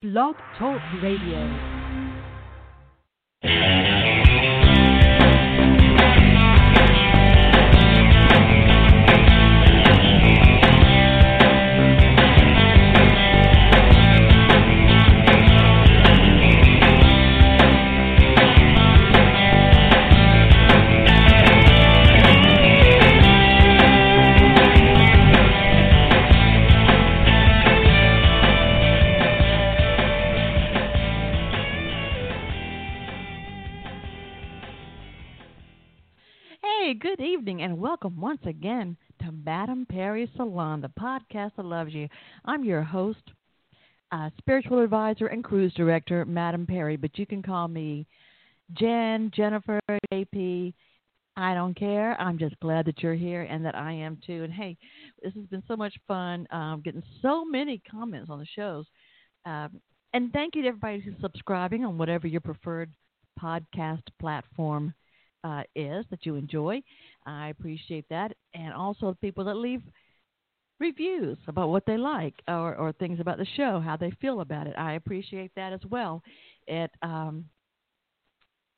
Blog Talk Radio. Welcome once again to Madame Perry Salon, the podcast that loves you. I'm your host, uh, spiritual advisor, and cruise director, Madame Perry, but you can call me Jen, Jennifer, JP. I don't care. I'm just glad that you're here and that I am too. And hey, this has been so much fun um, getting so many comments on the shows. Um, and thank you to everybody who's subscribing on whatever your preferred podcast platform uh, is that you enjoy. I appreciate that. And also people that leave reviews about what they like or, or things about the show, how they feel about it. I appreciate that as well. It um,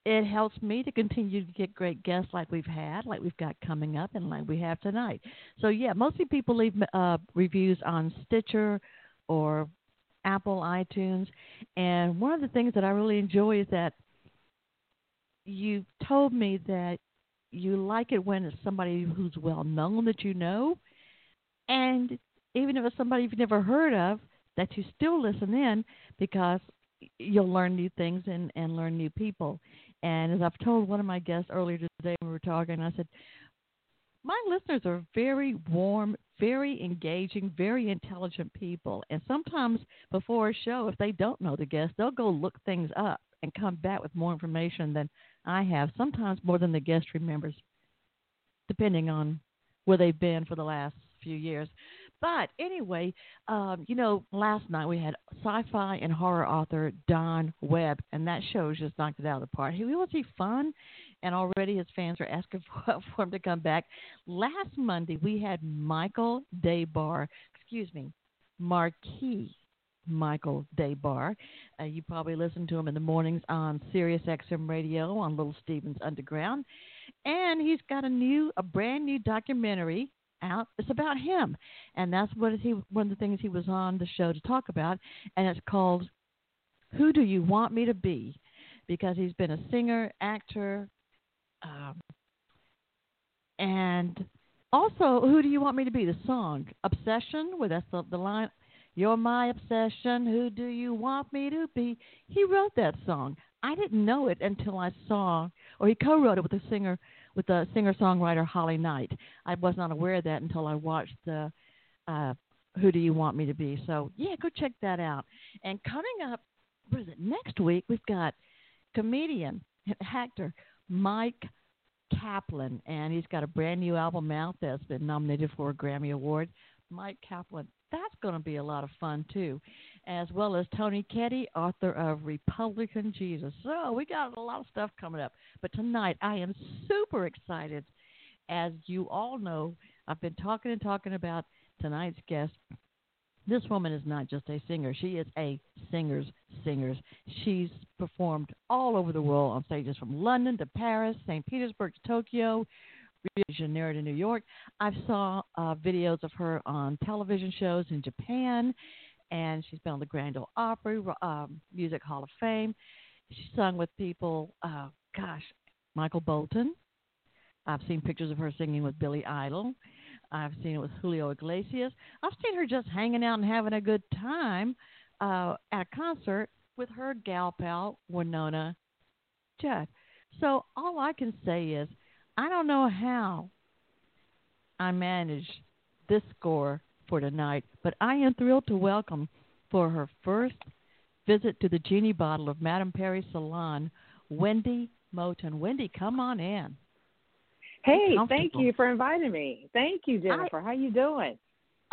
it helps me to continue to get great guests like we've had, like we've got coming up, and like we have tonight. So yeah, mostly people leave uh, reviews on Stitcher or Apple iTunes, and one of the things that I really enjoy is that you told me that you like it when it's somebody who's well known that you know, and even if it's somebody you've never heard of, that you still listen in because you'll learn new things and, and learn new people. And as I've told one of my guests earlier today when we were talking, I said, my listeners are very warm, very engaging, very intelligent people. And sometimes before a show, if they don't know the guest, they'll go look things up and come back with more information than I have, sometimes more than the guest remembers, depending on where they've been for the last few years. But anyway, um, you know, last night we had sci-fi and horror author Don Webb, and that show just knocked it out of the park. He was he fun, and already his fans are asking for, for him to come back. Last Monday we had Michael Des Barres, excuse me, Marquis Michael Des Barres. Uh, you probably listen to him in the mornings on Sirius XM Radio on Little Stevens Underground, and he's got a new, a brand new documentary out. It's about him, and that's what he one of the things he was on the show to talk about, and it's called "Who Do You Want Me to Be," because he's been a singer, actor, um, and also "Who Do You Want Me to Be?" The song "Obsession," where that's the, the line. You're my obsession. Who do you want me to be? He wrote that song. I didn't know it until I saw, or he co-wrote it with a singer with the singer-songwriter Holly Knight. I was not aware of that until I watched the uh, "Who Do You Want Me to Be." So yeah, go check that out. And coming up, what is it? Next week we've got comedian actor Mike Kaplan, and he's got a brand new album out that's been nominated for a Grammy Award. Mike Kaplan, that's going to be a lot of fun too, as well as Tony Keddie, author of Republican Jesus. So we got a lot of stuff coming up. But tonight I am super excited. As you all know, I've been talking and talking about tonight's guest. This woman is not just a singer, she is a singer's singer. She's performed all over the world on stages from London to Paris, St. Petersburg to Tokyo, Rio de to New York. I saw uh, videos of her on television shows in Japan, and she's been on the Grand Ole Opry, um, Music Hall of Fame. She sung with people, uh, gosh, Michael Bolton. I've seen pictures of her singing with Billy Idol. I've seen it with Julio Iglesias. I've seen her just hanging out and having a good time uh, at a concert with her gal pal, Wynonna Judd. So all I can say is I don't know how I managed this score for tonight, but I am thrilled to welcome for her first visit to the Genie Bottle of Madame Perry Salon, Wendy Moten. Wendy, come on in. Hey, thank you for inviting me. Thank you, Jennifer. I, How you doing?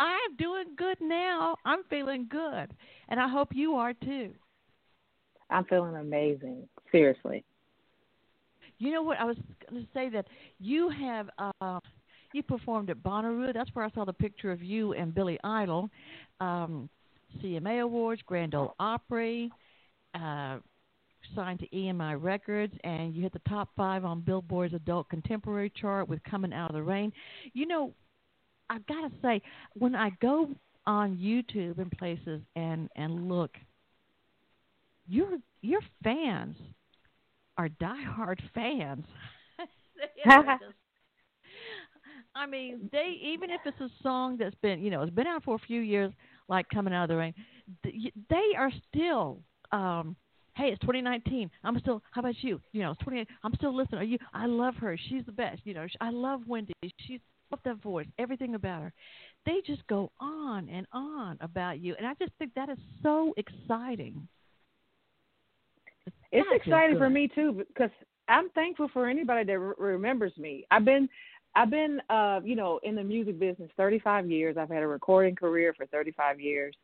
I'm doing good now. I'm feeling good, and I hope you are too. I'm feeling amazing. Seriously. You know what? I was going to say that you have uh, you performed at Bonnaroo. That's where I saw the picture of you and Billy Idol. Um, CMA Awards, Grand Ole Opry, uh, signed to EMI Records, and you hit the top five on Billboard's Adult Contemporary chart with "Come in Out of the Rain." You know, I've got to say, when I go on YouTube and places and and look, your your fans are diehard fans. I mean, they even if it's a song that's been you know it's been out for a few years, like "Come in Out of the Rain," they are still. um hey, it's 2019. I'm still. How about you? You know, it's 20. I'm still listening. Are you? I love her. She's the best. You know, I love Wendy. She's love that voice. Everything about her. They just go on and on about you, and I just think that is so exciting. It's exciting for me too because I'm thankful for anybody that re- remembers me. I've been I've been, uh, you know, in the music business 35 years. I've had a recording career for 35 years,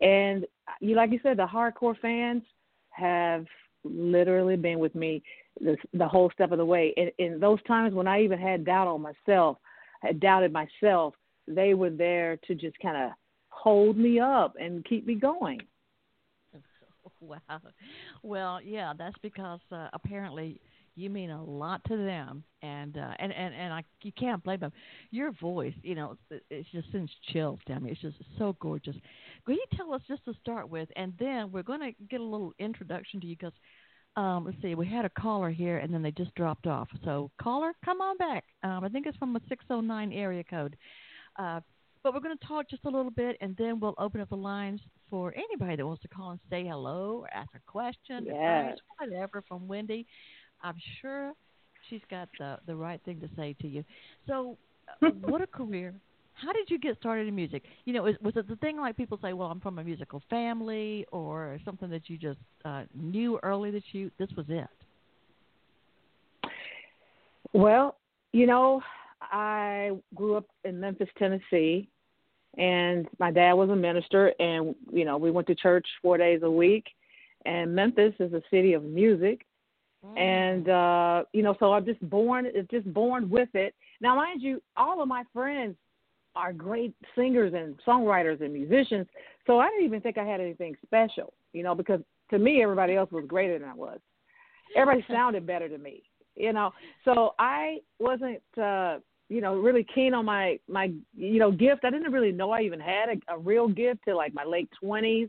and you, like you said, the hardcore fans have literally been with me the, the whole step of the way. In, in those times when I even had doubt on myself, had doubted myself, they were there to just kind of hold me up and keep me going. Wow. Well, yeah, that's because uh, apparently you mean a lot to them, and uh, and and and I you can't blame them. Your voice, you know, it, just sends chills down me. It's just so gorgeous. Will you tell us just to start with, and then we're going to get a little introduction to you because. Um, let's see, we had a caller here and then they just dropped off. So, caller, come on back. Um, I think it's from a 609 area code. Uh, but we're going to talk just a little bit and then we'll open up the lines for anybody that wants to call and say hello or ask a question, yes. advice, whatever from Wendy. I'm sure she's got the the right thing to say to you. So, uh, what a career! How did you get started in music? You know, was, was it the thing like people say, "Well, I'm from a musical family," or something that you just uh, knew early that you this was it? Well, you know, I grew up in Memphis, Tennessee, and my dad was a minister, and you know, we went to church four days a week. And Memphis is a city of music, Mm. And uh, you know, so I'm just born just born with it. Now mind you, all of my friends are great singers and songwriters and musicians. So I didn't even think I had anything special, you know, because to me everybody else was greater than I was. Everybody sounded better to me, you know. So I wasn't uh you know really keen on my my you know gift i didn't really know i even had a, a real gift till like my late twenties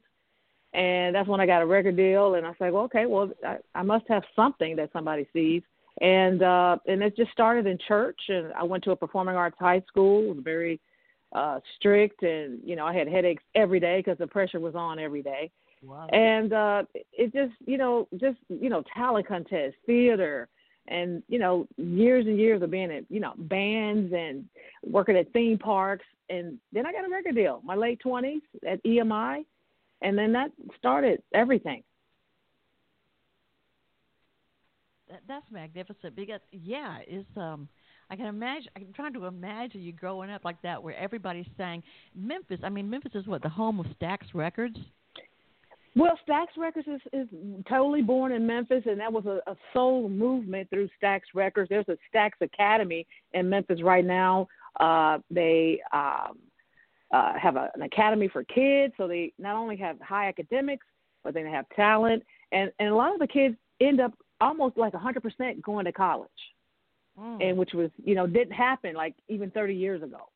and that's when I got a record deal. And I said, well, okay, well, I, I must have something that somebody sees. And uh, and it just started in church. And I went to a performing arts high school. It was very uh, strict, and you know, I had headaches every day because the pressure was on every day. Wow. And uh, it just, you know, just you know, talent contest, theater, and you know, years and years of being in, you know, bands and working at theme parks. And then I got a record deal, my late twenties at EMI and then that started everything. That, that's magnificent because yeah, it's um. I can imagine. I'm trying to imagine you growing up like that, where everybody's saying Memphis. I mean, Memphis is what the home of Stax Records. Well, Stax Records is, is totally born in Memphis, and that was a, a soul movement through Stax Records. There's a Stax Academy in Memphis right now. Uh, they um, uh, have a, an academy for kids, so they not only have high academics, but they have talent, and and a lot of the kids end up almost like 100% going to college, mm. and which was you know didn't happen like even 30 years ago.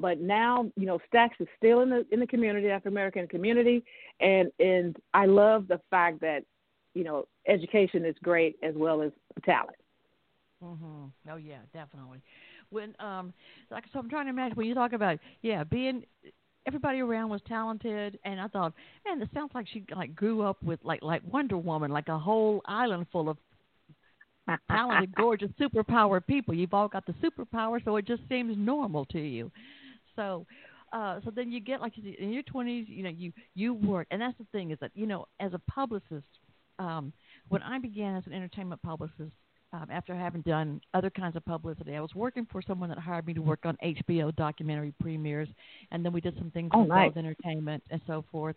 But now you know Stax is still in the in the community, African American community, and and I love the fact that you know education is great as well as talent. Mhm. Oh yeah, definitely. When um like so I'm trying to imagine when you talk about yeah being everybody around was talented. And I thought man it sounds like she like grew up with like like Wonder Woman like a whole island full of talented gorgeous superpower people. You've all got the superpower so it just seems normal to you so uh so then you get like in your 20s you know you you work and that's the thing is that you know as a publicist um when I began as an entertainment publicist um, after having done other kinds of publicity. I was working for someone that hired me to work on HBO documentary premieres, and then we did some things oh, with nice. entertainment and so forth.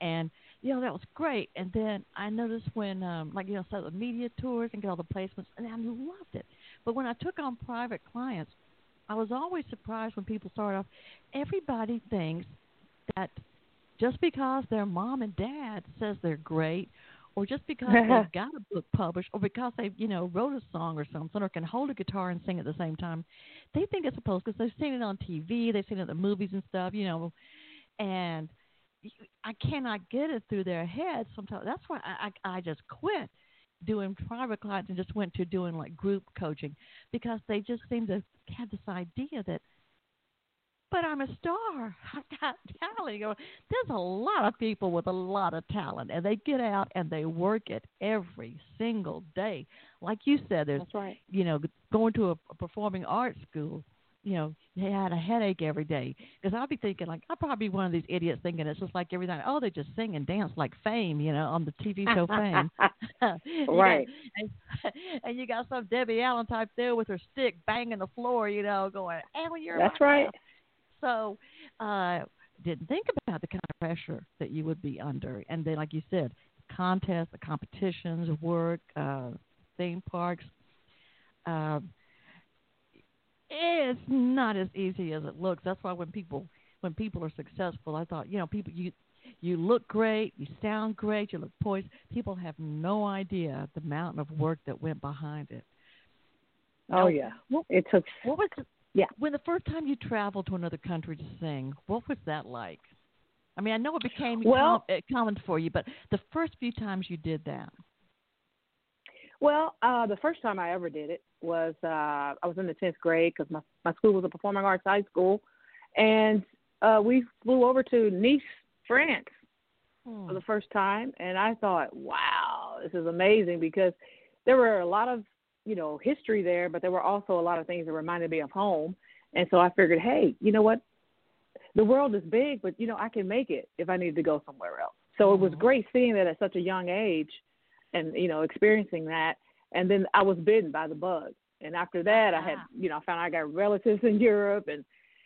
And you know that was great. And then I noticed when, um, like you know, start the media tours and get all the placements, and I loved it. But when I took on private clients, I was always surprised when people start off. Everybody thinks that just because their mom and dad says they're great, or just because they've got a book published, or because they you know wrote a song or something, or can hold a guitar and sing at the same time, they think it's supposed because they've seen it on TV, they've seen it in the movies and stuff, you know, and I cannot get it through their head sometimes. That's why I I, I just quit doing private clients and just went to doing like group coaching because they just seem to have this idea that but I'm a star. I've got talent. There's a lot of people with a lot of talent, and they get out and they work it every single day. Like you said, there's, That's right. you know, going to a, a performing arts school. You know, they had a headache every day because I'll be thinking like I'll probably be one of these idiots thinking it's just like every night. Oh, they just sing and dance like Fame, you know, on the TV show Fame. right. and, and you got some Debbie Allen type there with her stick banging the floor, you know, going, "Hey, when you're That's right." So, uh, didn't think about the kind of pressure that you would be under. And then, like you said, contests, the competitions, work, uh, theme parks. Uh, it's not as easy as it looks. That's why when people when people are successful, I thought, you know, people you you look great, you sound great, you look poised. People have no idea the mountain of work that went behind it. Oh yeah, what, it took. What was the, yeah. When the first time you traveled to another country to sing, what was that like? I mean, I know it became well, com- uh, common for you, but the first few times you did that. Well, uh, the first time I ever did it was uh, I was in the tenth grade because my my school was a performing arts high school, and uh, we flew over to Nice, France, hmm. for the first time, and I thought, wow, this is amazing because there were a lot of you know history there, but there were also a lot of things that reminded me of home. And so I figured, hey, you know what? The world is big, but you know I can make it if I need to go somewhere else. So mm-hmm. it was mm-hmm. great seeing that at such a young age, and you know experiencing that. And then I was bitten by the bug. And after that, I had you know I found I got relatives in Europe and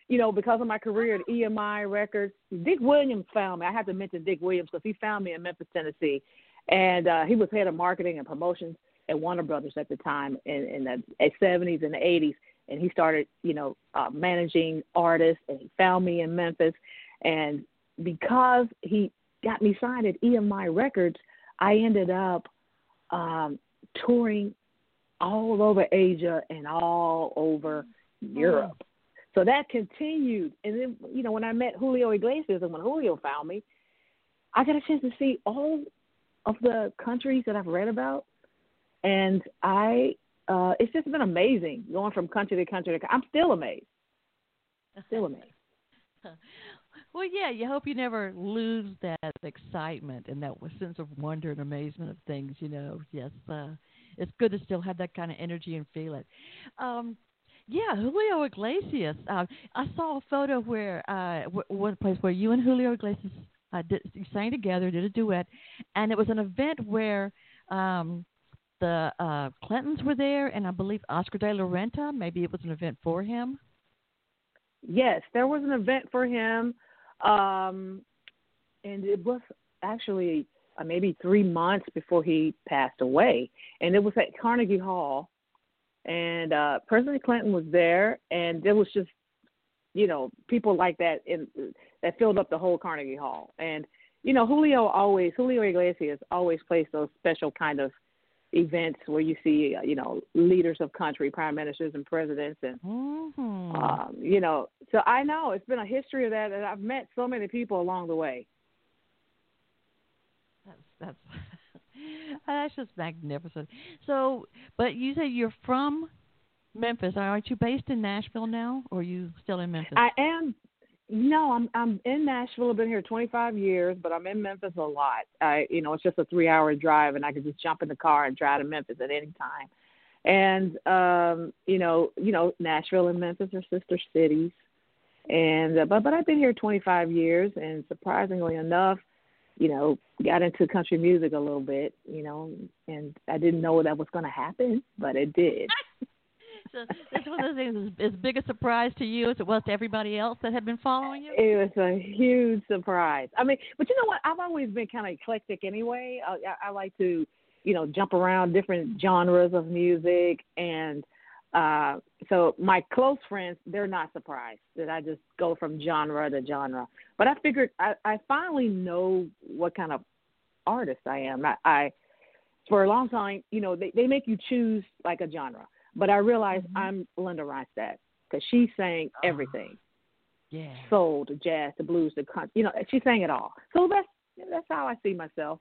you know, because of my career at EMI Records, Dick Williams found me. I have to mention Dick Williams because he found me in Memphis, Tennessee, and uh, he was head of marketing and promotions at Warner Brothers at the time in, in the 70s and the 80s. And he started, you know, uh, managing artists, and he found me in Memphis. And because he got me signed at EMI Records, I ended up um, touring all over Asia and all over Europe. So that continued. And then, you know, when I met Julio Iglesias and when Julio found me, I got a chance to see all of the countries that I've read about and I uh, it's just been amazing going from country to country. To, I'm still amazed. I'm still amazed. well, yeah. You hope you never lose that excitement and that sense of wonder and amazement of things. You know, yes. Uh, it's good to still have that kind of energy and feel it. Um, yeah, Julio Iglesias. Uh, I saw a photo where uh, one place where you and Julio Iglesias uh, did, sang together, did a duet, and it was an event where um, the uh, Clintons were there, and I believe Oscar de la Renta. Maybe it was an event for him. Yes, there was an event for him, um, and it was actually uh, maybe three months before he passed away, and it was at Carnegie Hall, and uh, President Clinton was there, and there was just, you know, people like that in that filled up the whole Carnegie Hall, and you know, Julio always Julio Iglesias always plays those special kind of events where you see, uh, you know, leaders of country, prime ministers and presidents, and mm-hmm. um, you know. So I know it's been a history of that, and I've met so many people along the way. That's that's that's just magnificent. So, but you say you're from Memphis. Aren't you based in Nashville now, or are you still in Memphis? I am no, I'm I'm in Nashville. I've been here 25 years, but I'm in Memphis a lot. I, you know, it's just a three-hour drive, and I can just jump in the car and drive to Memphis at any time. And um, you know, you know, Nashville and Memphis are sister cities. And uh, but but I've been here 25 years, and surprisingly enough, you know, got into country music a little bit. You know, and I didn't know that was going to happen, but it did. so it's one of those things as big a surprise to you as it was to everybody else that had been following you. It was a huge surprise. I mean, but you know what? I've always been kind of eclectic anyway. I, I like to, you know, jump around different genres of music, and Uh, so my close friends, they're not surprised that I just go from genre to genre. But I figured I, I finally know what kind of artist I am. I, I for a long time, you know, they, they make you choose like a genre. But I realized mm-hmm. I'm Linda Ronstadt because she sang oh. everything. Yeah. Soul to jazz to blues to country. You know, she sang it all. So that's that's how I see myself.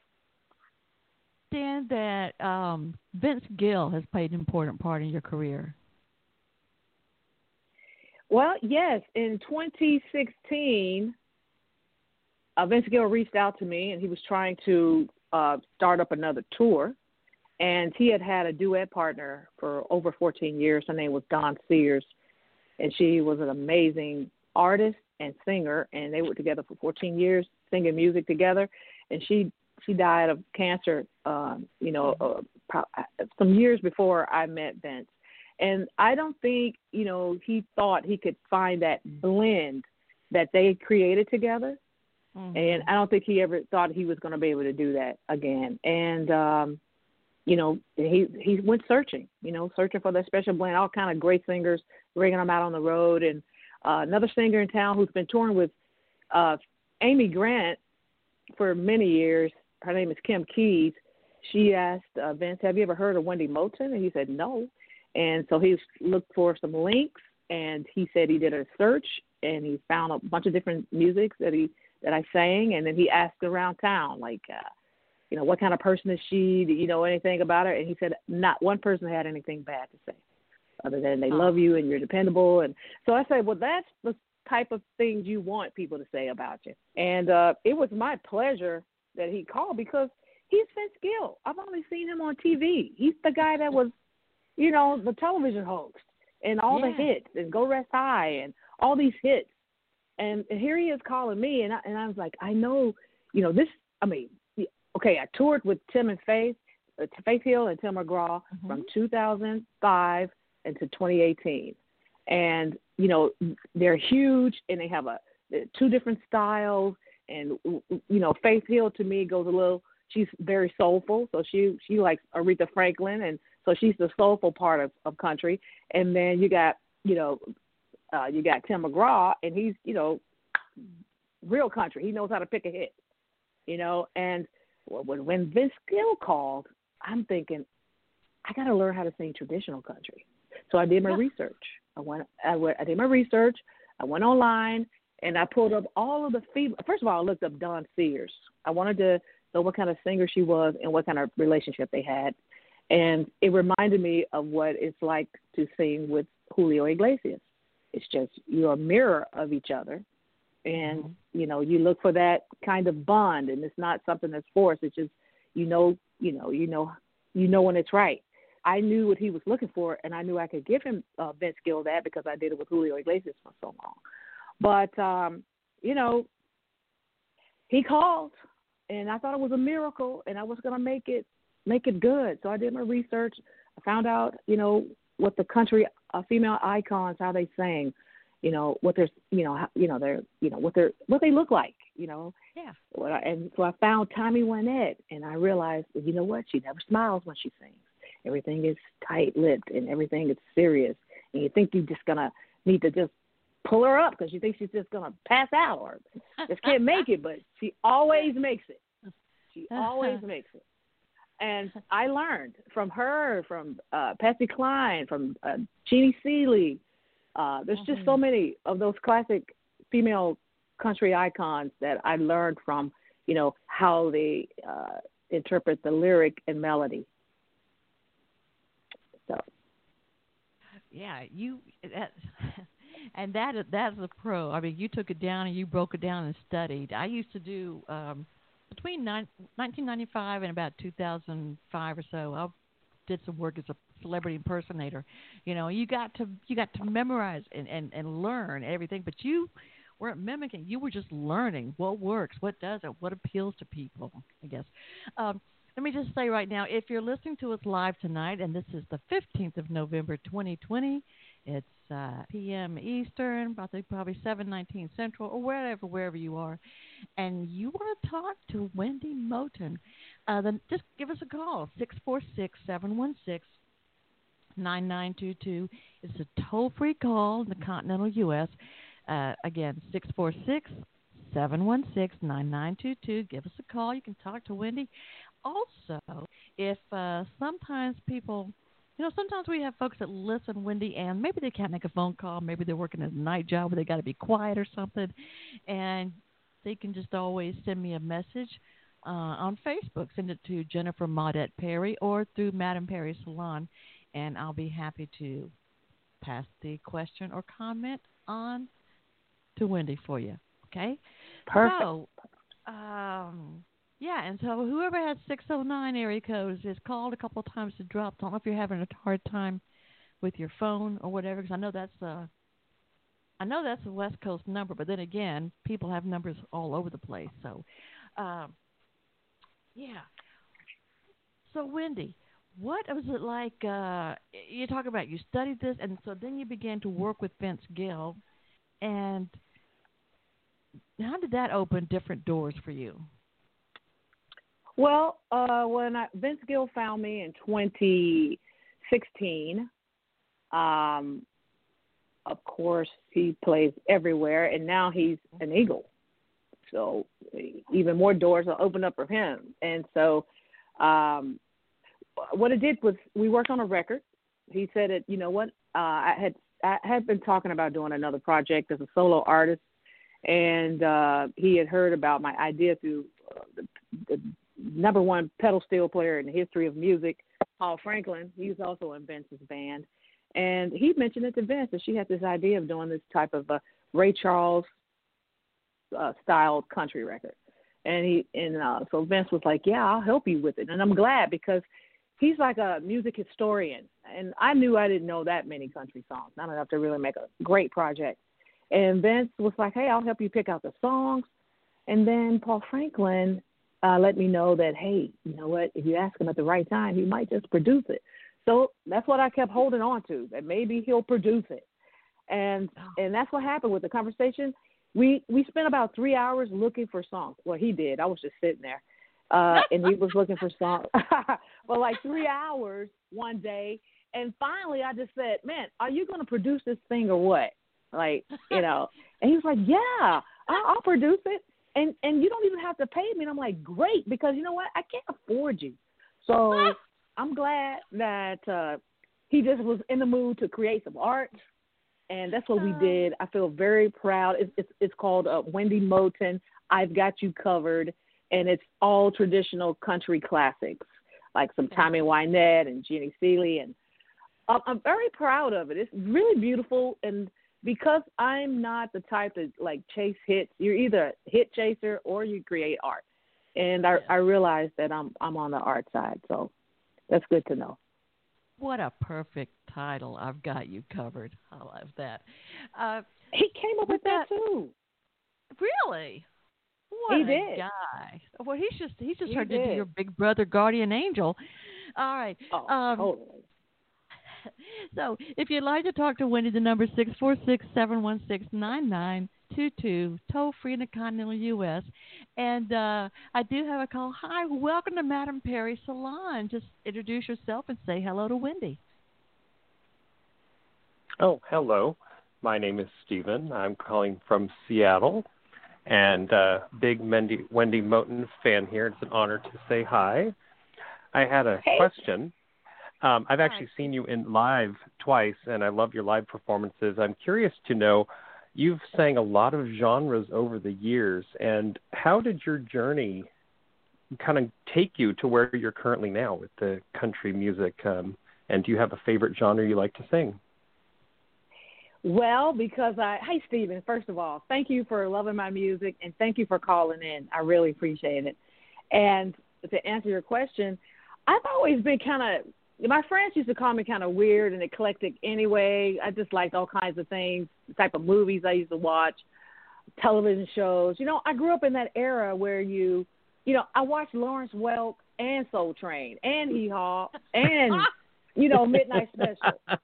Understand that um, Vince Gill has played an important part in your career. Well, yes. In 2016, uh, Vince Gill reached out to me, and he was trying to uh, start up another tour. And he had had a duet partner for over 14 years. Her name was Dawn Sears, and she was an amazing artist and singer. And they were together for 14 years, singing music together. And she she died of cancer, um, you know, uh, some years before I met Vince. And I don't think, you know, he thought he could find that blend that they created together. Mm-hmm. And I don't think he ever thought he was going to be able to do that again. And um, you know, he he went searching, you know, searching for that special blend. All kind of great singers, bringing them out on the road. And uh, another singer in town who's been touring with uh, Amy Grant for many years. Her name is Kim Keys. She asked uh, Vince, "Have you ever heard of Wendy Moten?" And he said no. And so he looked for some links, and he said he did a search, and he found a bunch of different music that he that I sang, and then he asked around town, like, uh, you know, what kind of person is she? Do you know anything about her? And he said not one person had anything bad to say, other than they oh. love you and you're dependable. And so I said, well, that's the type of things you want people to say about you. And uh, it was my pleasure that he called because he's Vince Gill. I've only seen him on TV. He's the guy that was, you know, the television host and all yeah. the hits and Go Rest High and all these hits. And here he is calling me, and I, and I was like, I know, you know, this. I mean, okay, I toured with Tim and Faith, uh, Faith Hill and Tim McGraw mm-hmm. from 2005 into 2018, and you know they're huge, and they have a two different styles, and you know Faith Hill to me goes a little. She's very soulful, so she she likes Aretha Franklin, and so she's the soulful part of, of country. And then you got you know uh, you got Tim McGraw, and he's you know real country. He knows how to pick a hit, you know. And when when Vince Gill called, I'm thinking I got to learn how to sing traditional country. So I did my yeah. research. I went, I went, I did my research. I went online and I pulled up all of the female. First of all, I looked up Dawn Sears. I wanted to know what kind of singer she was and what kind of relationship they had, and it reminded me of what it's like to sing with Julio Iglesias. It's just you're a mirror of each other, and mm-hmm. you know you look for that kind of bond, and it's not something that's forced. It's just you know, you know, you know, you know when it's right. I knew what he was looking for, and I knew I could give him uh, Vince Gill that because I did it with Julio Iglesias for so long. But um, you know, he called, and I thought it was a miracle, and I was going to make it make it good. So I did my research. I found out, you know, what the country uh, female icons how they sang, you know what they're you know how, you know they're you know what they're what they look like, you know. Yeah. What I, and so I found Tammy Wynette, and I realized, well, you know what? She never smiles when she sings. Everything is tight-lipped and everything is serious, and you think you're just gonna need to just pull her up because you think she's just gonna pass out or just can't make it, but she always makes it. She always makes it and I learned from her, from uh, Patsy Cline, from uh, Jeannie Seely. Uh, there's mm-hmm. just so mm-hmm. many of those classic female country icons that I learned from, you know, how they uh, interpret the lyric and melody. So. Yeah, you that, and that that's a pro. I mean, you took it down and you broke it down and studied. I used to do um, between 1995 and about 2005 or so, I did some work as a celebrity impersonator. You know, you got to you got to memorize and and and learn everything, but you weren't mimicking. You were just learning what works, what doesn't, what appeals to people. I guess. Um, let me just say right now, if you're listening to us live tonight, and this is the 15th of November, 2020, it's uh, p.m. Eastern, about think probably 7:19 Central, or wherever wherever you are, and you want to talk to Wendy Moten, uh, then just give us a call 646 716 9922. It's a toll free call in the continental U.S. Uh, again, 646 716 9922. Give us a call. You can talk to Wendy. Also, if uh, sometimes people, you know, sometimes we have folks that listen, Wendy, and maybe they can't make a phone call. Maybe they're working a night job where they got to be quiet or something. And they can just always send me a message uh, on Facebook. Send it to Jennifer Maudette Perry or through Madame Perry Salon, and I'll be happy to pass the question or comment on to Wendy for you. Okay? Perfect. So, um, yeah, and so whoever has 609 area codes is called a couple of times to drop. I Don't know if you're having a hard time with your phone or whatever, because I know that's the I know that's a West Coast number, but then again, people have numbers all over the place. So, um, yeah. So, Wendy, what was it like? Uh, you talk about you studied this, and so then you began to work with Vince Gill, and how did that open different doors for you? Well, uh, when I, Vince Gill found me in 2016, um, of course, he plays everywhere, and now he's an Eagle. So even more doors will open up for him. And so, um, what it did was we worked on a record. He said that you know what uh, I had I had been talking about doing another project as a solo artist, and uh, he had heard about my idea through uh, the, the number one pedal steel player in the history of music, Paul Franklin. He's also in Vince's band, and he mentioned it to Vince that she had this idea of doing this type of a Ray Charles uh, styled country record. And he and uh, so Vince was like, "Yeah, I'll help you with it." And I'm glad because he's like a music historian, and I knew I didn't know that many country songs, not enough to really make a great project. And Vince was like, "Hey, I'll help you pick out the songs." And then Paul Franklin uh, let me know that, hey, you know what? If you ask him at the right time, he might just produce it. So that's what I kept holding on to. That maybe he'll produce it, and and that's what happened with the conversation. We we spent about three hours looking for songs. Well, he did. I was just sitting there, uh, and he was looking for songs for like three hours one day. And finally, I just said, "Man, are you going to produce this thing or what?" Like, you know. And he was like, "Yeah, I'll, I'll produce it." And and you don't even have to pay me. And I'm like, "Great," because you know what? I can't afford you. So I'm glad that uh, he just was in the mood to create some art, and that's what we did. I feel very proud. It's it's, it's called uh, Wendy Moten. I've got you covered, and it's all traditional country classics like some Tammy Wynette and Jeannie Seely, and uh, I'm very proud of it. It's really beautiful, and because I'm not the type to like chase hits, you're either a hit chaser or you create art, and I I realize that I'm I'm on the art side, so that's good to know. What a perfect title! I've got you covered. I love that. Uh, he came up with that, that too. Really? What he a did. guy. Well, he's just he's just he turned did. into your big brother, guardian angel. All right. Oh, um, totally. So, if you'd like to talk to Wendy, the number six four six seven one six nine nine two two, toll free in the continental U.S. And uh, I do have a call. Hi, welcome to Madame Perry Salon. Just introduce yourself and say hello to Wendy. Oh, hello. My name is Stephen. I'm calling from Seattle, and uh, big Wendy, Wendy Moten fan here. It's an honor to say hi. I had a hey. question. Um, I've actually seen you in live twice, and I love your live performances. I'm curious to know you've sang a lot of genres over the years, and how did your journey kind of take you to where you're currently now with the country music? Um, and do you have a favorite genre you like to sing? Well, because I, hey, Stephen, first of all, thank you for loving my music and thank you for calling in. I really appreciate it. And to answer your question, I've always been kind of my friends used to call me kind of weird and eclectic anyway. I just liked all kinds of things, the type of movies I used to watch, television shows. You know, I grew up in that era where you, you know, I watched Lawrence Welk and Soul Train and Hee Haw and, you know, Midnight Special.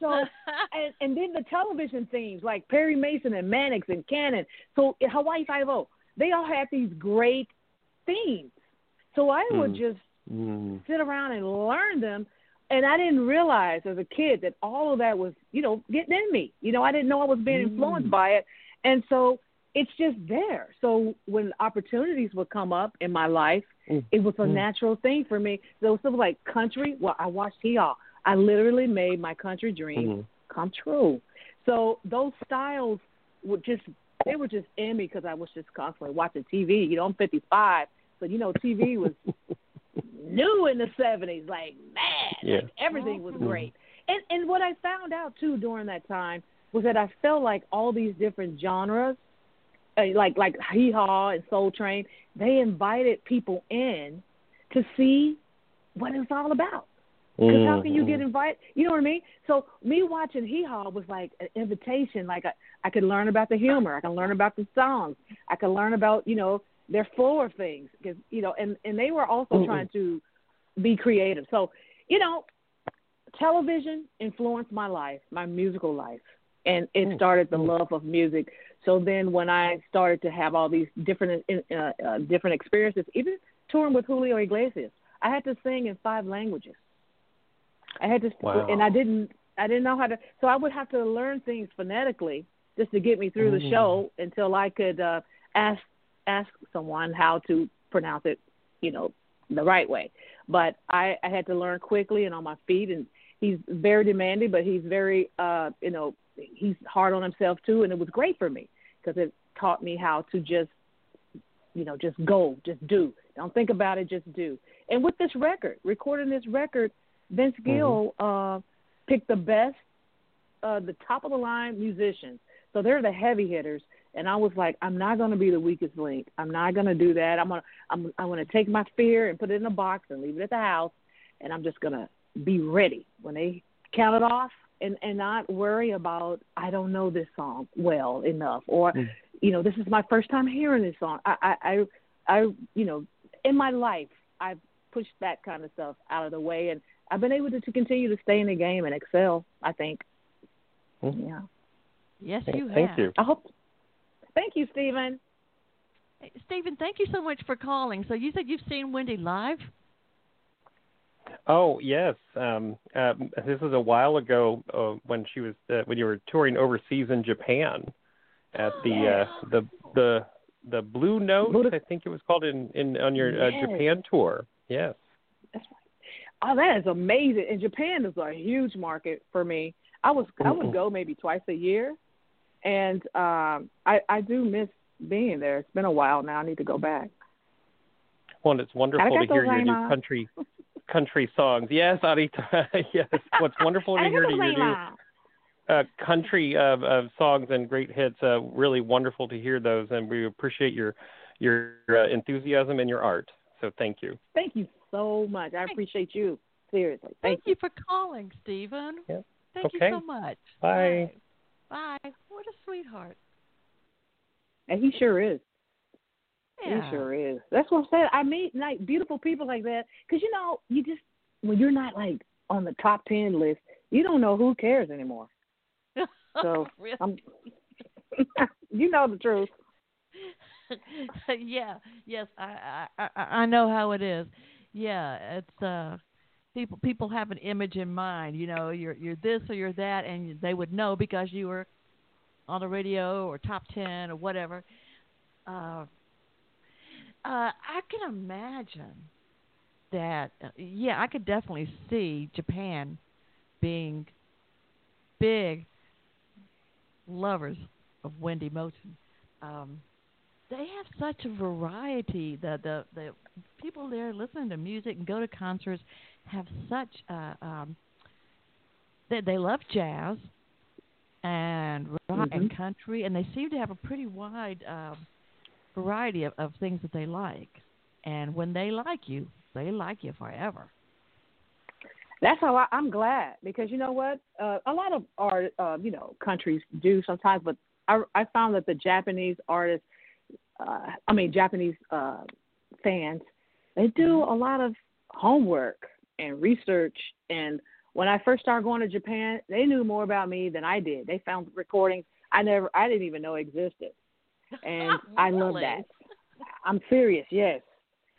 So, and, and then the television themes like Perry Mason and Mannix and Cannon. So Hawaii Five O, they all had these great themes. So I would mm. just mm. sit around and learn them and I didn't realize as a kid that all of that was, you know, getting in me. You know, I didn't know I was being influenced Mm. by it. And so it's just there. So when opportunities would come up in my life, Mm. it was a Mm. natural thing for me. So it was like country. Well, I watched Hee Haw. I literally made my country dream Mhm. come true. So those styles would just they were just in me because I was just constantly watching TV. You know, I'm 55, so you know TV was new in the 70s. Like man, Yeah. like, everything was Mhm. great. And and what I found out too during that time was that I felt like all these different genres, uh, like like hee haw and Soul Train, they invited people in to see what it's all about. Because how can you get Mhm. invited? You know what I mean? So me watching Hee Haw was like an invitation. Like I, I could learn about the humor. I can learn about the songs. I could learn about you know their flow of things. Because you know, and and they were also Mhm. trying to be creative. So you know, television influenced my life, my musical life, and it Mm. started the Mm. love of music. So then when I started to have all these different uh, uh, different experiences, even touring with Julio Iglesias, I had to sing in five languages. I had to, Wow. and I didn't, I didn't know how to. So I would have to learn things phonetically just to get me through the Mm. show until I could uh, ask ask someone how to pronounce it, you know, the right way. But I, I had to learn quickly and on my feet. And he's very demanding, but he's very, uh, you know, he's hard on himself too. And it was great for me because it taught me how to just, you know, just go, just do. Don't think about it, just do. And with this record, recording this record, Vince Gill uh, picked the best, uh, the top of the line musicians. So they're the heavy hitters, and I was like, I'm not going to be the weakest link. I'm not going to do that. I'm gonna, I'm, I'm going to take my fear and put it in a box and leave it at the house, and I'm just going to be ready when they count it off, and and not worry about I don't know this song well enough, or Mm. you know, this is my first time hearing this song. I, I, I, I, you know, in my life, I've pushed that kind of stuff out of the way, and I've been able to, to continue to stay in the game and excel. I think. Mhm. Yeah. Yes, Thank- you have. Thank you. I hope. Thank you, Stephen. Hey, Stephen, thank you so much for calling. So you said you've seen Wendy live? Oh yes, um, uh, this was a while ago uh, when she was uh, when you were touring overseas in Japan at the uh, the the the Blue Note, Blue- I think it was called in in on your uh, Yes. Japan tour. Yes. Oh, that is amazing. And Japan is a huge market for me. I was I would go maybe twice a year, and um, I I do miss being there. It's been a while now. I need to go back. Well, and it's wonderful to hear your new country country songs. Yes, Arita. yes. What's wonderful to hear to your new uh, country of, of songs and great hits. Uh, really wonderful to hear those, and we appreciate your your uh, enthusiasm and your art. So thank you. Thank you so much. I appreciate you. Seriously. Thank, Thank you for calling, Stephen. Yeah. Thank Okay. you so much. Bye. Bye. Bye. What a sweetheart. And he sure is. Yeah. He sure is. That's what I'm saying. I meet like beautiful people like that because you know you just when you're not like on the top ten list, you don't know who cares anymore. So Really? I'm, you know the truth. yeah. Yes, I, I I I know how it is. Yeah, it's uh people people have an image in mind. You know, you're you're this or you're that, and they would know because you were on the radio or top ten or whatever. Uh, uh, I can imagine that. Uh, yeah, I could definitely see Japan being big lovers of Wendy Moten. Um, they have such a variety. The the the people there listening to music and go to concerts have such uh um they they love jazz and rock and Mhm. country and they seem to have a pretty wide um variety of, of things that they like. And when they like you, they like you forever. That's how I, I'm glad because you know what? Uh, a lot of art, uh, you know, countries do sometimes, but I, I found that the Japanese artists, uh, I mean, Japanese uh, fans, they do a lot of homework and research. And when I first started going to Japan, they knew more about me than I did. They found recordings I never, I didn't even know existed, and I love that. I'm serious, yes.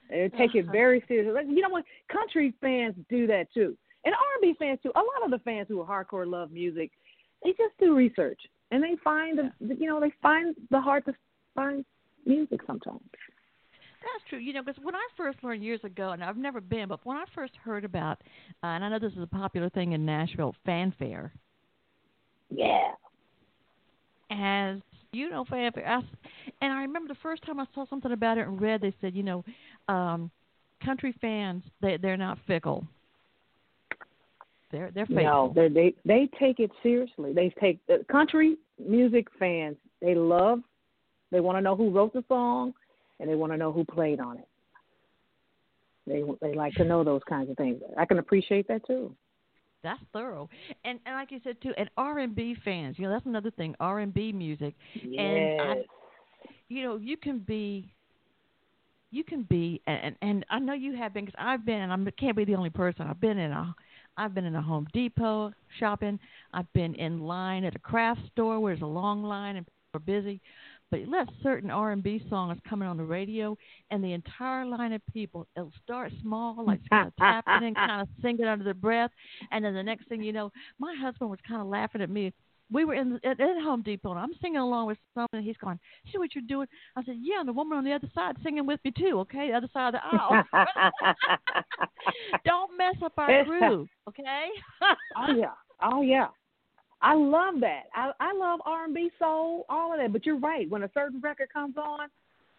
They take it very seriously. Like, You know what? Country fans do that too. and R&B fans too. A lot of the fans who are hardcore love music, they just do research and they find the you know they find the hard to find music sometimes. That's true. You know, because when I first learned years ago, and I've never been, but when I first heard about, uh, and I know this is a popular thing in Nashville, Fan Fair. Yeah. As you know, Fan Fair. I, and I remember the first time I saw something about it and read, they said, you know, um, country fans they they're not fickle. They're they're faithful. No, they they they take it seriously. They take the country music fans. They love. They want to know who wrote the song, and they want to know who played on it. They they like to know those kinds of things. I can appreciate that too. That's thorough, and and like you said too, and R and B fans. You know, that's another thing. R and B music, yes. and I, you know, you can be you can be and and I know you have been because I've been and I can't be the only person. I've been in a I've been in a Home Depot shopping. I've been in line at a craft store where there's a long line and people are busy. But you let certain R&B songs coming on the radio, and the entire line of people, it'll start small, like kind of tapping and kind of singing under their breath, and then the next thing you know, my husband was kind of laughing at me we were in at, at Home Depot and I'm singing along with something. And he's going, "See what you're doing?" I said, "Yeah." And the woman on the other side singing with me too. Okay, the other side of the aisle. Don't mess up our groove, okay? oh yeah, oh yeah. I love that. I I love R and B, soul, all of that. But you're right. When a certain record comes on,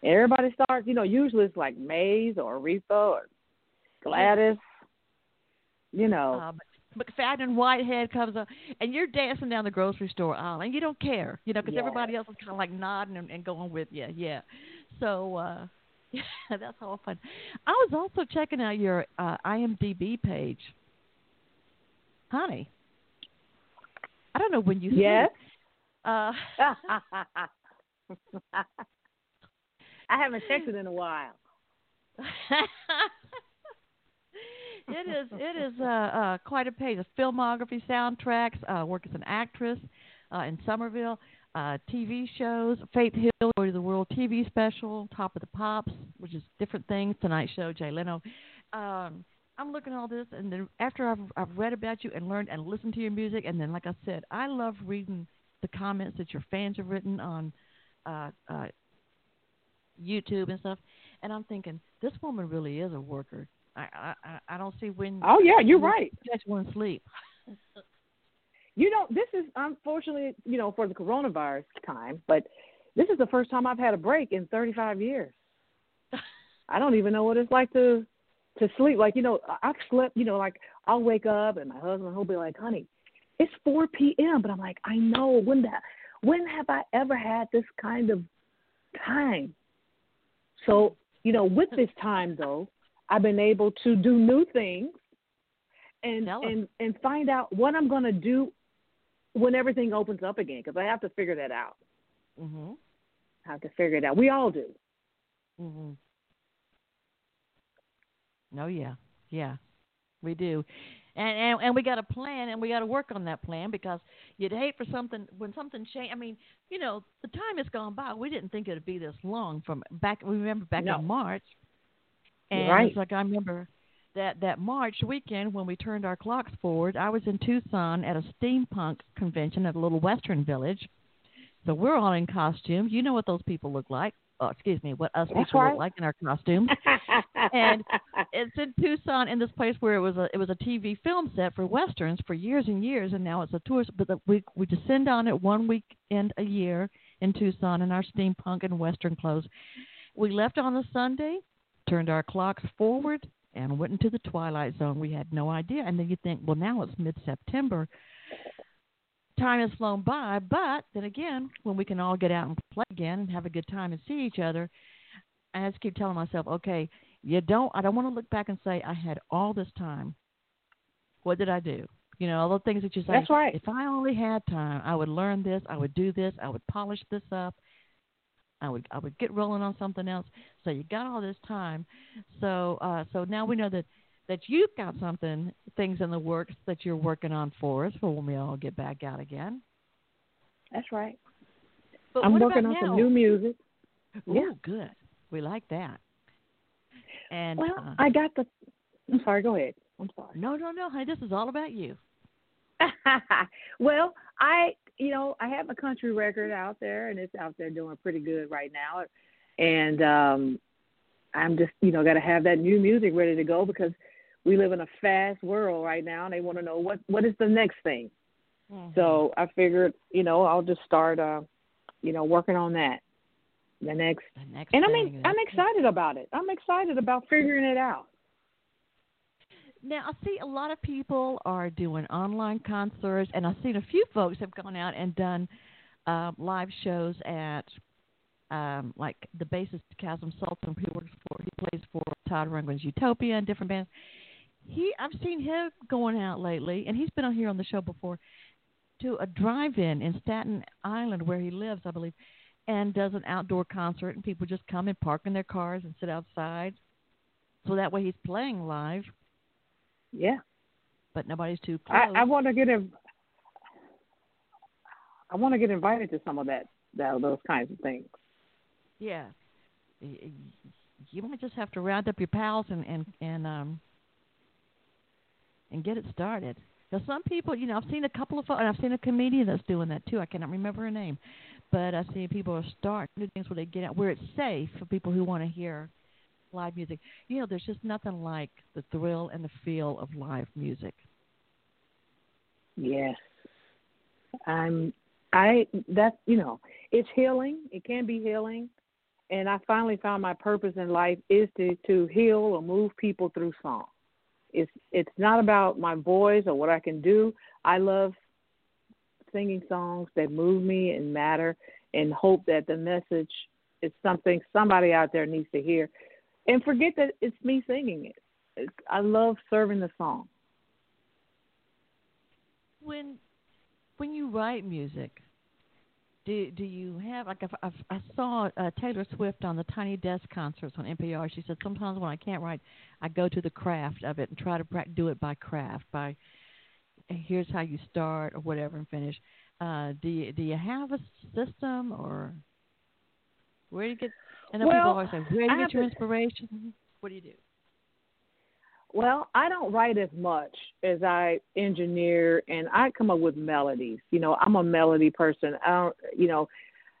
everybody starts. You know, usually it's like Maze or Aretha or Gladys. You know, uh, McFadden Whitehead comes up, and you're dancing down the grocery store aisle, and you don't care, you know, because yes. everybody else is kind of like nodding and, and going with you. Yeah. So uh, yeah, that's all fun. I was also checking out your uh, IMDb page, honey. I don't know when you yes. Uh, I haven't checked it in a while. it is it is uh, uh, quite a page. A filmography, soundtracks, uh, work as an actress uh, in Somerville, uh, TV shows, Faith Hill, Glory to the World TV special, Top of the Pops, which is different things. Tonight Show, Jay Leno. Um, I'm looking at all this, and then after I've I've read about you and learned and listened to your music, and then like I said, I love reading the comments that your fans have written on uh, uh, YouTube and stuff. And I'm thinking, this woman really is a worker. I I I don't see when. Oh yeah, you're right. Catch one sleep. you know, this is unfortunately, you know, for the coronavirus time, but this is the first time I've had a break in 35 years. I don't even know what it's like to to sleep. Like you know, I've slept. You know, like I'll wake up and my husband he'll be like, "Honey, it's 4 p.m." But I'm like, I know when that. When have I ever had this kind of time? So you know, with this time though, I've been able to do new things and and and find out what I'm going to do when everything opens up again because I have to figure that out. Mhm. I have to figure it out. We all do. Mhm. No, yeah, yeah, we do, and and and we got a plan, and we got to work on that plan because you'd hate for something when something change. I mean, you know, the time has gone by. We didn't think it'd be this long from back. We remember back no. in March and right. it's like I remember that that March weekend when we turned our clocks forward, I was in Tucson at a steampunk convention at a little western village. So we're all in costumes. You know what those people look like. Oh, excuse me, what us That's people right. look like in our costumes. and it's in Tucson in this place where it was a it was a TV film set for westerns for years and years, and now it's a tourist. But the, we we descend on it one weekend a year in Tucson in our steampunk and western clothes. We left on a Sunday turned our clocks forward and went into the twilight zone. We had no idea. And then you think, well, now it's mid September. Time has flown by, but then again, when we can all get out and play again and have a good time and see each other, I just keep telling myself, okay, you don't. I don't want to look back and say I had all this time. What did I do? You know, all the things that you say. That's right. If I only had time, I would learn this. I would do this. I would polish this up. I would I would get rolling on something else. So you got all this time. So uh, so now we know that that you've got something things in the works that you're working on for us for when we all get back out again. That's right. But I'm working on now? some new music. Ooh, Yeah. good. We like that. And Well, uh, I got the. I'm sorry. Go ahead. I'm sorry. No, no, no, honey. This is all about you. well, I, you know, I have a country record out there, and it's out there doing pretty good right now. And um I'm just, you know, got to have that new music ready to go because we live in a fast world right now, and they want to know what what is the next thing. Mm-hmm. So I figured, you know, I'll just start, uh, you know, working on that. The next, the next and I mean, I'm excited about it. I'm excited about figuring it out. Now I see a lot of people are doing online concerts, and I've seen a few folks have gone out and done uh, live shows at um, like the bassist Kasim Sulton, who works for he plays for Todd Rundgren's Utopia and different bands. He I've seen him going out lately, and he's been on here on the show before to a drive-in in Staten Island where he lives, I believe, and does an outdoor concert, and people just come and park in their cars and sit outside. So that way he's playing live. Yeah. But nobody's too close. I, I want to get him. I want to get invited to some of that, that those kinds of things. Yeah. You might just have to round up your pals and and and um and get it started. Now, some people, you know, I've seen a couple of, and I've seen a comedian that's doing that too. I cannot remember her name, but I see people are starting do things where they get out where it's safe for people who want to hear live music. You know, there's just nothing like the thrill and the feel of live music. Yes, I'm. I that you know, it's healing. It can be healing, and I finally found my purpose in life is to to heal or move people through song. It's it's not about my voice or what I can do. I love singing songs that move me and matter and hope that the message is something somebody out there needs to hear. And forget that it's me singing it. I love serving the song. When when you write music, do do you have like if, if I saw uh, Taylor Swift on the Tiny Desk concerts on NPR? She said sometimes when I can't write, I go to the craft of it and try to pra- do it by craft. By here's how you start or whatever and finish. Uh, do you do you have a system or where do you get? And then well, people always say, where do you get your inspiration? What do you do? Well, I don't write as much as I engineer and I come up with melodies. You know, I'm a melody person. I don't, you know,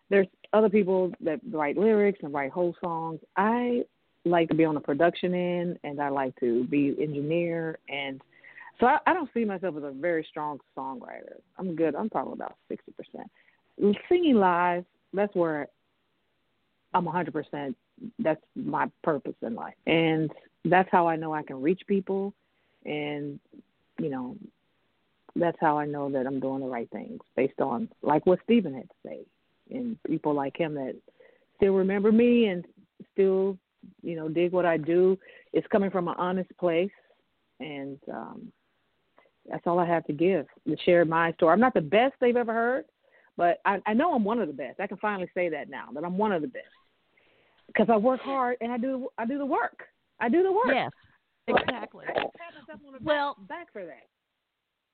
there's other people that write lyrics and write whole songs. I like to be on the production end and I like to be engineer and so I, I don't see myself as a very strong songwriter. I'm good. I'm probably about sixty percent. Singing live, that's where I'm a hundred percent. That's my purpose in life, and that's how I know I can reach people, and you know, that's how I know that I'm doing the right things based on like what Stephen had to say, and people like him that still remember me and still, you know, dig what I do. It's coming from an honest place, and um, that's all I have to give to share my story. I'm not the best they've ever heard, but I, I know I'm one of the best. I can finally say that now that I'm one of the best because I work hard and I do I do the work. I do the work. Yes, exactly. well, back for that.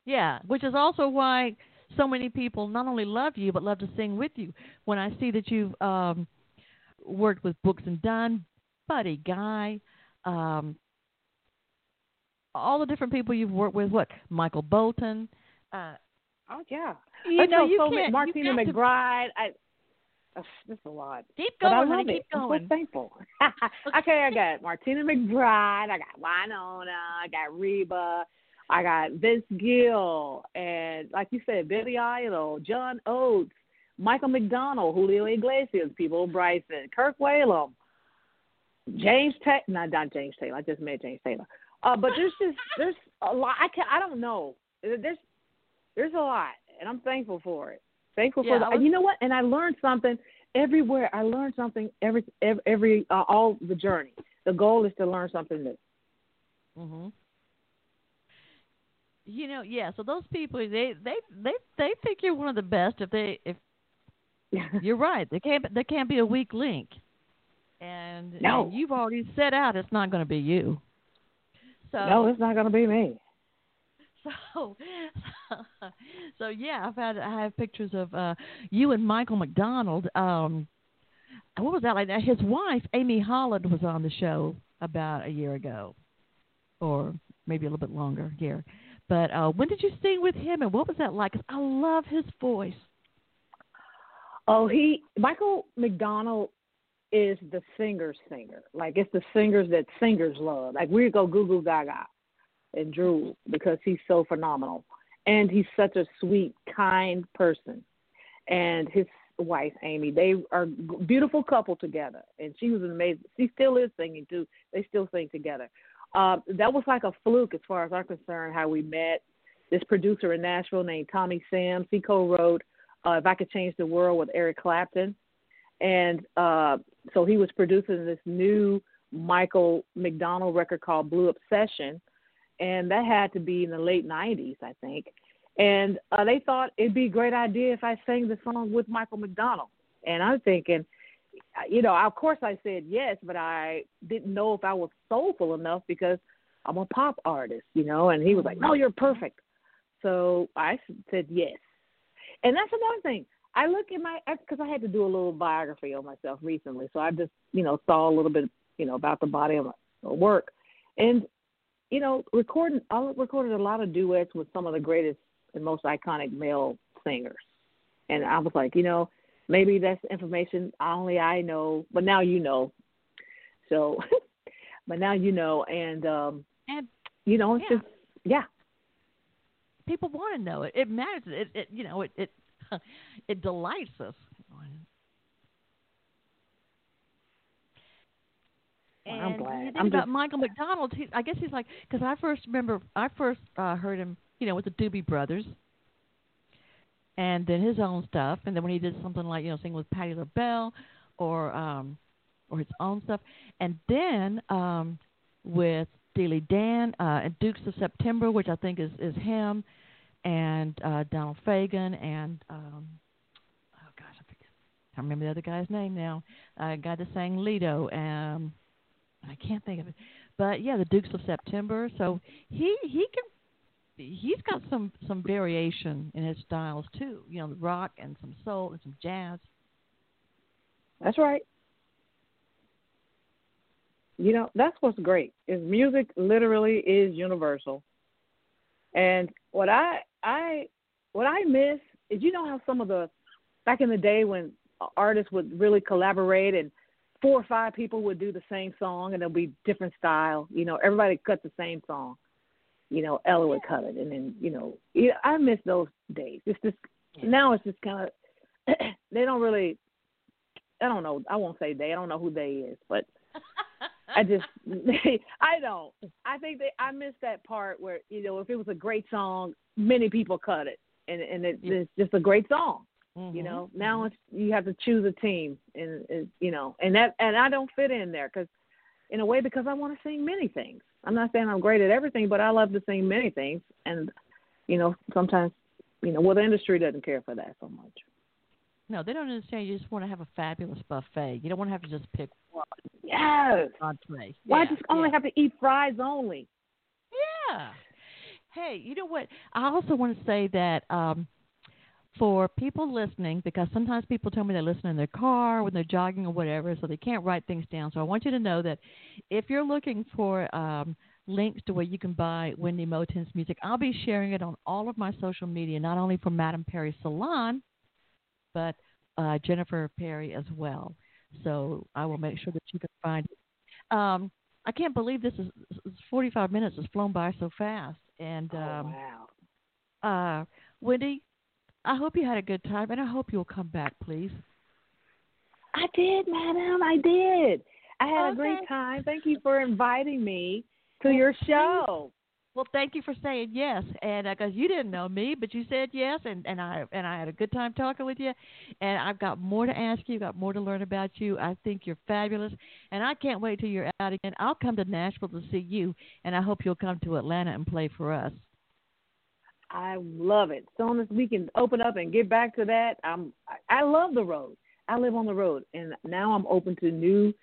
Yeah, which is also why so many people not only love you but love to sing with you. When I see that you've um, worked with Brooks and Dunn, Buddy Guy, um, all the different people you've worked with, what Michael Bolton. Uh, oh yeah, you I know you so can't. Martina you McBride. I that's a lot. Keep going, but I love honey, it. keep going. I'm so thankful. okay, I got Martina McBride, I got Wynonna, I got Reba, I got Vince Gill, and like you said, Billy Idol, John Oates, Michael McDonald, Julio Iglesias, Peabo Bryson, Kirk Whalum, James Taylor. Not, not James Taylor. I just met James Taylor. Uh, but there's just there's a lot. I can I don't know. There's there's a lot, and I'm thankful for it. Thankful yeah, for the, was, you know what? And I learned something everywhere. I learned something every every, every uh, all the journey. The goal is to learn something new. Mhm. You know, yeah. So those people, they they they they think you're one of the best. If they if you're right, there can't there can't be a weak link. And, no. and you've already set out it's not going to be you. So no, it's not going to be me. So, so yeah, I've had I have pictures of uh you and Michael McDonald. Um, what was that like? His wife Amy Holland was on the show about a year ago, or maybe a little bit longer here. But uh, when did you sing with him, and what was that like? Cause I love his voice. Oh, he Michael McDonald is the singer's singer. Like it's the singers that singers love. Like we go Goo Gaga and Drew because he's so phenomenal, and he's such a sweet, kind person. And his wife Amy, they are a beautiful couple together, and she was an amazing. She still is singing too. They still sing together. Uh, that was like a fluke as far as I'm concerned. How we met. This producer in Nashville named Tommy Sims. He co-wrote uh, "If I Could Change the World" with Eric Clapton, and uh, so he was producing this new Michael McDonald record called Blue Obsession, and that had to be in the late '90s, I think. And uh, they thought it'd be a great idea if I sang the song with Michael McDonald. And I'm thinking, you know, of course I said yes, but I didn't know if I was soulful enough because I'm a pop artist, you know. And he was like, "No, you're perfect." So I said yes. And that's another thing. I look at my because I had to do a little biography on myself recently, so I just you know saw a little bit you know about the body of my work, and you know recording I recorded a lot of duets with some of the greatest and most iconic male singers, and I was like, you know, maybe that's information only I know, but now you know. So, but now you know, and um, and you know, it's yeah. just yeah. People want to know it. It matters. It, it you know it it it delights us. Well, and I'm glad. I'm about just- Michael McDonald. He, I guess he's like because I first remember I first uh, heard him, you know, with the Doobie Brothers, and then his own stuff, and then when he did something like you know, sing with Patti LaBelle, or um, or his own stuff, and then um, with Steely Dan uh, and Dukes of September, which I think is is him, and uh, Donald Fagen, and um, oh gosh, I forget, I remember the other guy's name now. Uh, guy that sang Lido, um, I can't think of it, but yeah, the Dukes of September. So he he can he's got some some variation in his styles too. You know, rock and some soul and some jazz. That's right. You know, that's what's great. Is music literally is universal. And what I I what I miss is you know how some of the back in the day when artists would really collaborate and four or five people would do the same song and there'll be different style. You know, everybody cut the same song. You know, Ella would cut it, and then you know, yeah, I miss those days. It's just now it's just kind of they don't really. I don't know. I won't say they. I don't know who they is, but I just I don't. I think they I miss that part where you know if it was a great song, many people cut it, and and it, Yeah. it's just a great song. Mm-hmm. You know, now it's you have to choose a team, and, and you know, and that and I don't fit in there because, in a way, because I want to sing many things. I'm not saying I'm great at everything, but I love to sing many things, and you know, sometimes, you know, well, the industry doesn't care for that so much. No, they don't understand. You just want to have a fabulous buffet. You don't want to have to just pick one Yes. entree. Why yeah, just only yeah. have to eat fries only? Yeah. Hey, you know what? I also want to say that um, for people listening, because sometimes people tell me they listen in their car when they're jogging or whatever, so they can't write things down. So I want you to know that if you're looking for um, links to where you can buy Wendy Moten's music, I'll be sharing it on all of my social media, not only for Madame Perry Salon, but uh, Jennifer Perry as well. So I will make sure that you can find it. Um, I can't believe this is is 45 minutes has flown by so fast. And oh um, wow. uh, Wendy, I hope you had a good time, and I hope you'll come back, please. I did, madam. I did. I had a oh, great time. Thank you for inviting me to your show. Well, thank you for saying yes, and uh, because you didn't know me, but you said yes, and and I and I had a good time talking with you, and I've got more to ask you, got more to learn about you. I think you're fabulous, and I can't wait till you're out again. I'll come to Nashville to see you, and I hope you'll come to Atlanta and play for us. I love it. Soon as we can open up and get back to that, I'm. I I love the road. I live on the road, and now I'm open to new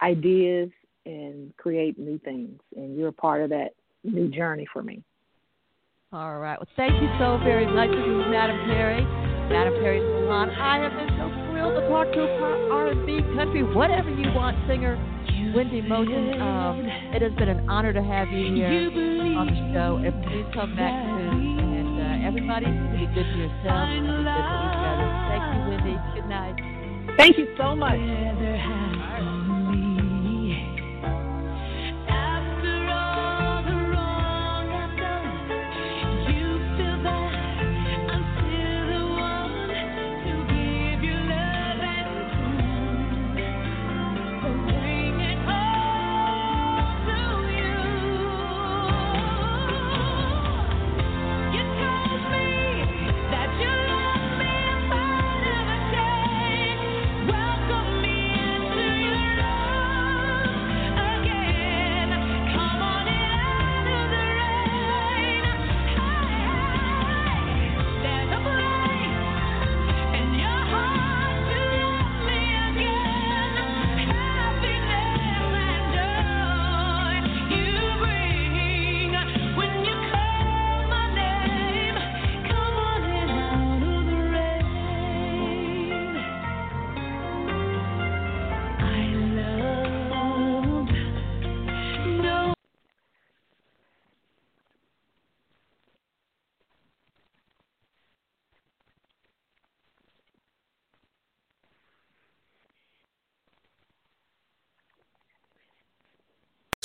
ideas and create new things. And you're a part of that new journey for me. All right. Well, thank you so very much. This is Madame Perry, Madame Perry Salon. I have been so thrilled to Talk to pop, R&B, country, whatever you want, singer Wendy Moten. Um, it has been an honor to have you here on the show, and please come back soon. And everybody, be good to yourself, be good to each other. Thank you, Wendy. Good night. Thank you so much.